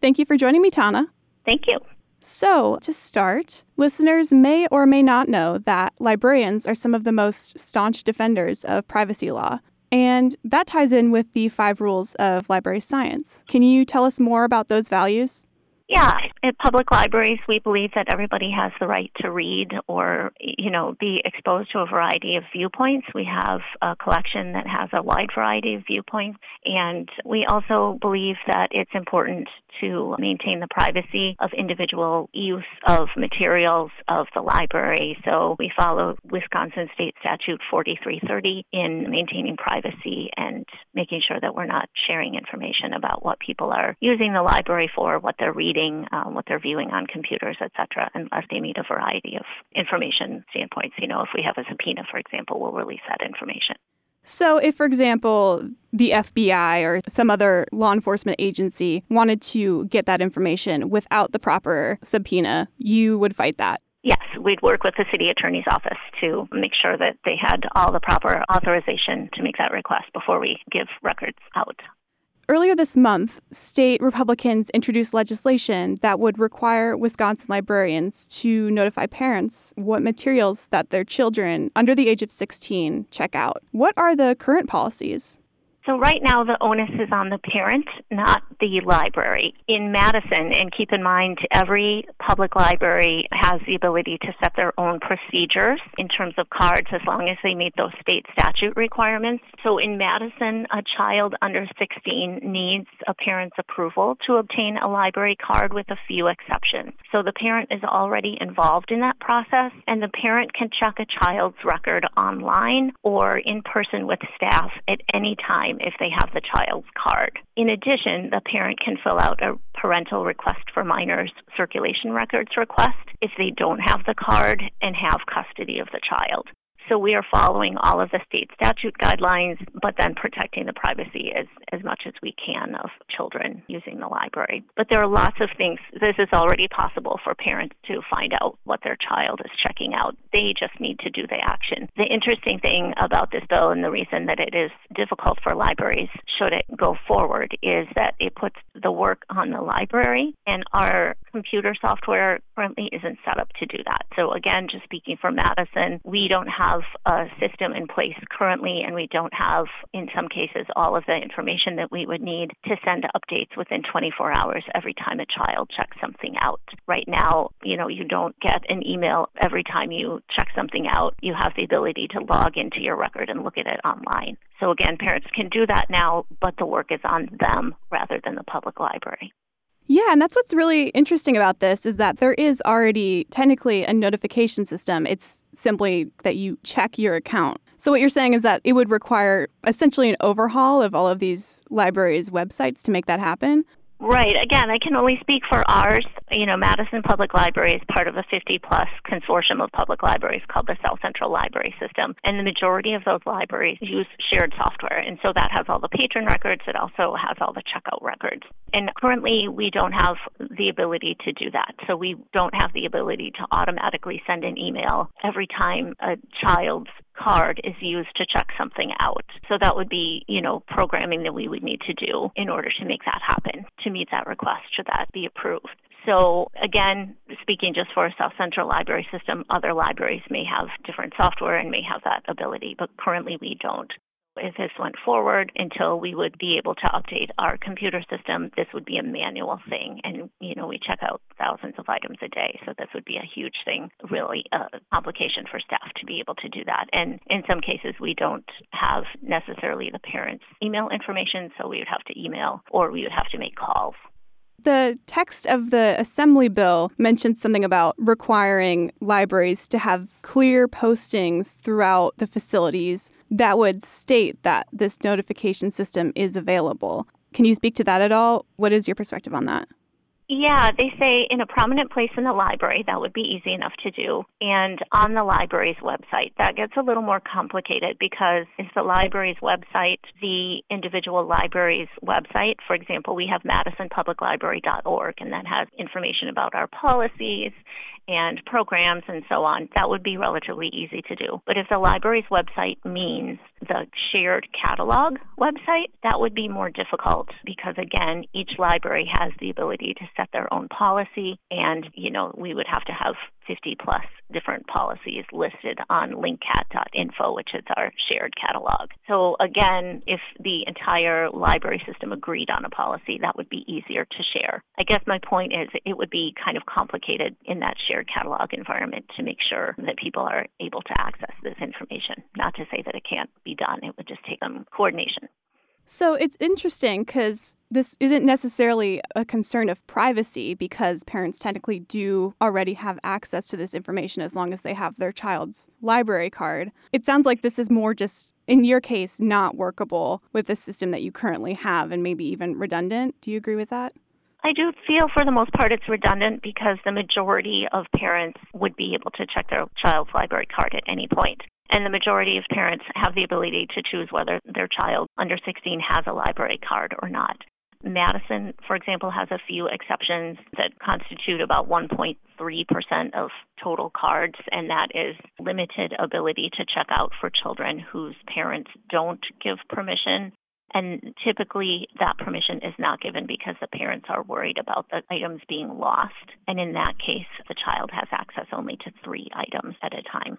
Thank you for joining me, Tana. Thank you. So, to start, listeners may or may not know that librarians are some of the most staunch defenders of privacy law. And that ties in with the five rules of library science. Can you tell us more about those values? Yeah, at public libraries, we believe that everybody has the right to read or, you know, be exposed to a variety of viewpoints. We have a collection that has a wide variety of viewpoints, and we also believe that it's important to maintain the privacy of individual use of materials of the library. So we follow Wisconsin State Statute 4330 in maintaining privacy and making sure that we're not sharing information about what people are using the library for, what they're reading, um, what they're viewing on computers, etc., unless they meet a variety of information standpoints. You know, if we have a subpoena, for example, we'll release that information. So, if, for example, the FBI or some other law enforcement agency wanted to get that information without the proper subpoena, you would fight that? Yes, we'd work with the city attorney's office to make sure that they had all the proper authorization to make that request before we give records out. Earlier this month, state Republicans introduced legislation that would require Wisconsin librarians to notify parents what materials that their children under the age of 16 check out. What are the current policies? So right now the onus is on the parent, not the library. In Madison, and keep in mind every public library has the ability to set their own procedures in terms of cards as long as they meet those state statute requirements. So in Madison, a child under 16 needs a parent's approval to obtain a library card with a few exceptions. So the parent is already involved in that process and the parent can check a child's record online or in person with staff at any time time if they have the child's card. In addition, the parent can fill out a parental request for minors circulation records request if they don't have the card and have custody of the child. So we are following all of the state statute guidelines, but then protecting the privacy as, as much as we can of children using the library. But there are lots of things. This is already possible for parents to find out what their child is checking out. They just need to do the action. The interesting thing about this bill and the reason that it is difficult for libraries, should it go forward, is that it puts the work on the library, and our computer software currently isn't set up to do that. So, again, just speaking for Madison, we don't have have a system in place currently, and we don't have, in some cases, all of the information that we would need to send updates within 24 hours every time a child checks something out. Right now, you know, you don't get an email every time you check something out. You have the ability to log into your record and look at it online. So again, parents can do that now, but the work is on them rather than the public library. Yeah, and that's what's really interesting about this is that there is already technically a notification system. It's simply that you check your account. So what you're saying is that it would require essentially an overhaul of all of these libraries' websites to make that happen. Right. Again, I can only speak for ours. You know, Madison Public Library is part of a 50 plus consortium of public libraries called the South Central Library System. And the majority of those libraries use shared software. And so that has all the patron records. It also has all the checkout records. And currently, we don't have the ability to do that. So we don't have the ability to automatically send an email every time a child's card is used to check something out. So that would be, you know, programming that we would need to do in order to make that happen, to meet that request, should that be approved. So again, speaking just for a South Central library system, other libraries may have different software and may have that ability, but currently we don't if this went forward until we would be able to update our computer system, this would be a manual thing. And, you know, we check out thousands of items a day. So this would be a huge thing, really a complication for staff to be able to do that. And in some cases, we don't have necessarily the parents' email information. So we would have to email or we would have to make calls. The text of the Assembly bill mentioned something about requiring libraries to have clear postings throughout the facilities that would state that this notification system is available. Can you speak to that at all? What is your perspective on that? Yeah, they say in a prominent place in the library, that would be easy enough to do. And on the library's website, that gets a little more complicated because it's the library's website, the individual library's website. For example, we have madisonpubliclibrary.org, and that has information about our policies and programs and so on. That would be relatively easy to do. But if the library's website means the shared catalog website, that would be more difficult because, again, each library has the ability to set their own policy, and, you know, we would have to have 50 plus different policies listed on linkcat.info, which is our shared catalog. So, again, if the entire library system agreed on a policy, that would be easier to share. I guess my point is it would be kind of complicated in that shared catalog environment to make sure that people are able to access this information. Not to say that it can't be done, it would just take some coordination. So it's interesting because this isn't necessarily a concern of privacy because parents technically do already have access to this information as long as they have their child's library card. It sounds like this is more just, in your case, not workable with the system that you currently have and maybe even redundant. Do you agree with that? I do feel for the most part it's redundant because the majority of parents would be able to check their child's library card at any point. And the majority of parents have the ability to choose whether their child under 16 has a library card or not. Madison, for example, has a few exceptions that constitute about 1.3% of total cards, and that is limited ability to check out for children whose parents don't give permission. And typically, that permission is not given because the parents are worried about the items being lost. And in that case, the child has access only to three items at a time.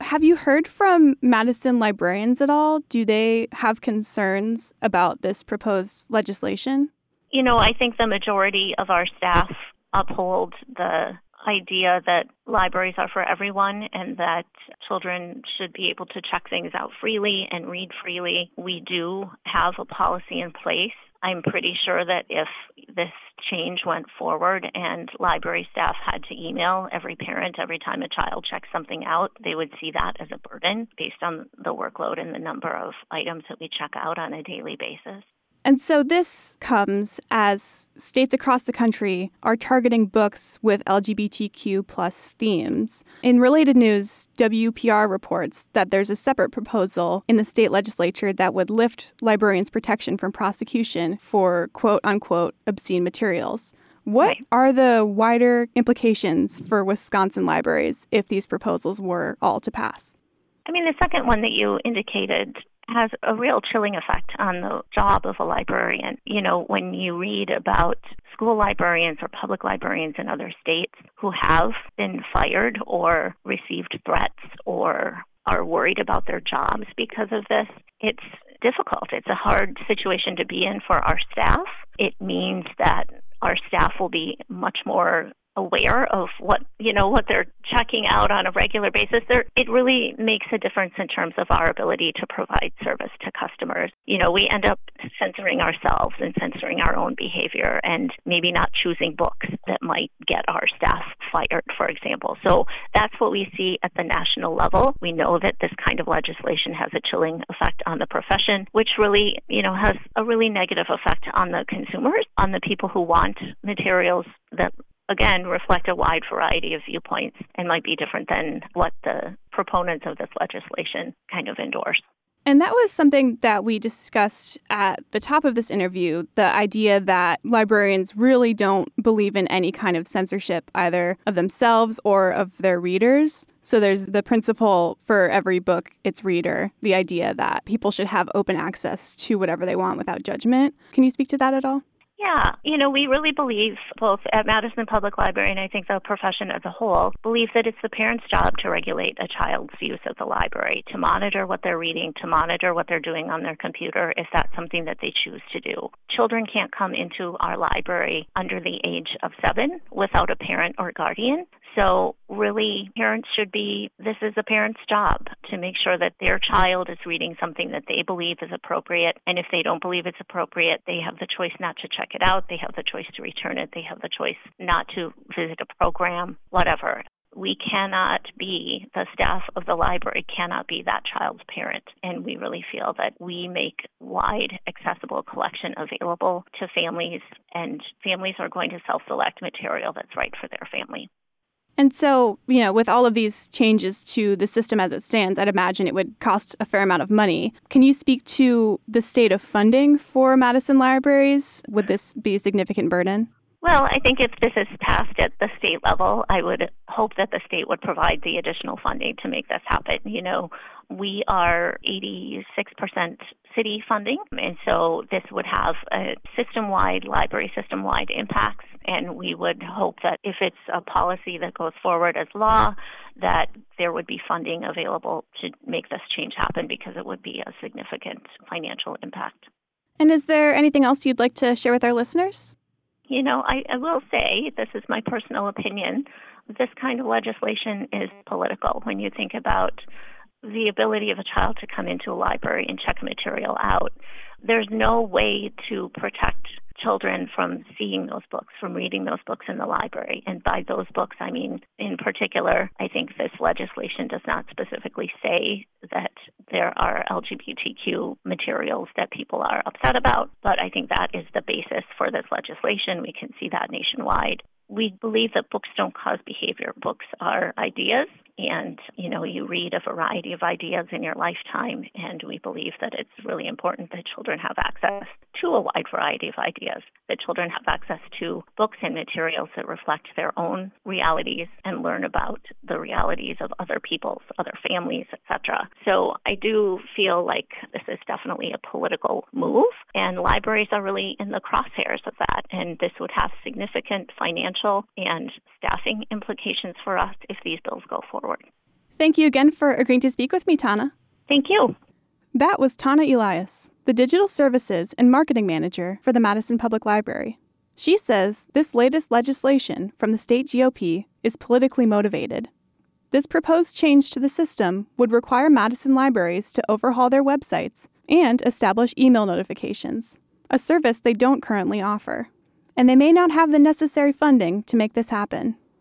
Have you heard from Madison librarians at all? Do they have concerns about this proposed legislation? You know, I think the majority of our staff uphold the idea that libraries are for everyone and that children should be able to check things out freely and read freely. We do have a policy in place I'm pretty sure that if this change went forward and library staff had to email every parent every time a child checks something out, they would see that as a burden based on the workload and the number of items that we check out on a daily basis. And so this comes as states across the country are targeting books with LGBTQ plus themes. In related news, WPR reports that there's a separate proposal in the state legislature that would lift librarians' protection from prosecution for quote unquote obscene materials. What are the wider implications for Wisconsin libraries if these proposals were all to pass? I mean, the second one that you indicated has a real chilling effect on the job of a librarian. You know, when you read about school librarians or public librarians in other states who have been fired or received threats or are worried about their jobs because of this, it's difficult. It's a hard situation to be in for our staff. It means that our staff will be much more aware of what you know what they're checking out on a regular basis there it really makes a difference in terms of our ability to provide service to customers. You know we end up censoring ourselves and censoring our own behavior and maybe not choosing books that might get our staff fired for example. So that's what we see at the national level. We know that this kind of legislation has a chilling effect on the profession which really you know has a really negative effect on the consumers on the people who want materials that again, reflect a wide variety of viewpoints and might be different than what the proponents of this legislation kind of endorse. And that was something that we discussed at the top of this interview the idea that librarians really don't believe in any kind of censorship, either of themselves or of their readers. So there's the principle for every book, its reader, the idea that people should have open access to whatever they want without judgment. Can you speak to that at all? Yeah, you know, we really believe, both at Madison Public Library and I think the profession as a whole, believe that it's the parent's job to regulate a child's use of the library, to monitor what they're reading, to monitor what they're doing on their computer if that's something that they choose to do. Children can't come into our library under the age of seven without a parent or guardian. So, really, parents should be this is a parent's job to make sure that their child is reading something that they believe is appropriate. And if they don't believe it's appropriate, they have the choice not to check it out. They have the choice to return it. They have the choice not to visit a program, whatever. we cannot be, the staff of the library cannot be that child's parent. And we really feel that we make wide, accessible collection available to families, and families are going to self select material that's right for their family. And so, you know, with all of these changes to the system as it stands, I'd imagine it would cost a fair amount of money. Can you speak to the state of funding for Madison libraries? Would this be a significant burden? Well, I think if this is passed at the state level, I would hope that the state would provide the additional funding to make this happen. You know, we are 86% city funding, and so this would have a system wide, library system wide impacts. And we would hope that if it's a policy that goes forward as law, that there would be funding available to make this change happen because it would be a significant financial impact. And is there anything else you'd like to share with our listeners? You know, I, I will say, this is my personal opinion, this kind of legislation is political when you think about the ability of a child to come into a library and check material out. There's no way to protect children from seeing those books, from reading those books in the library. And by those books, I mean, in particular, I think this legislation does not specifically say that there are LGBTQ materials that people are upset about, but I think that is the basis for this legislation. We can see that nationwide. We believe that books don't cause behavior. Books are ideas, and you know you read a variety of ideas in your lifetime and we believe that it's really important that children have access to a wide variety of ideas that children have access to books and materials that reflect their own realities and learn about the realities of other people's other families etc so i do feel like this is definitely a political move and libraries are really in the crosshairs of that and this would have significant financial and staffing implications for us if these bills go forward forward. Thank you again for agreeing to speak with me, Tana. Thank you. That was Tana Elias, the Digital Services and Marketing Manager for the Madison Public Library. She says this latest legislation from the state GOP is politically motivated. This proposed change to the system would require Madison libraries to overhaul their websites and establish email notifications, a service they don't currently offer. And they may not have the necessary funding to make this happen.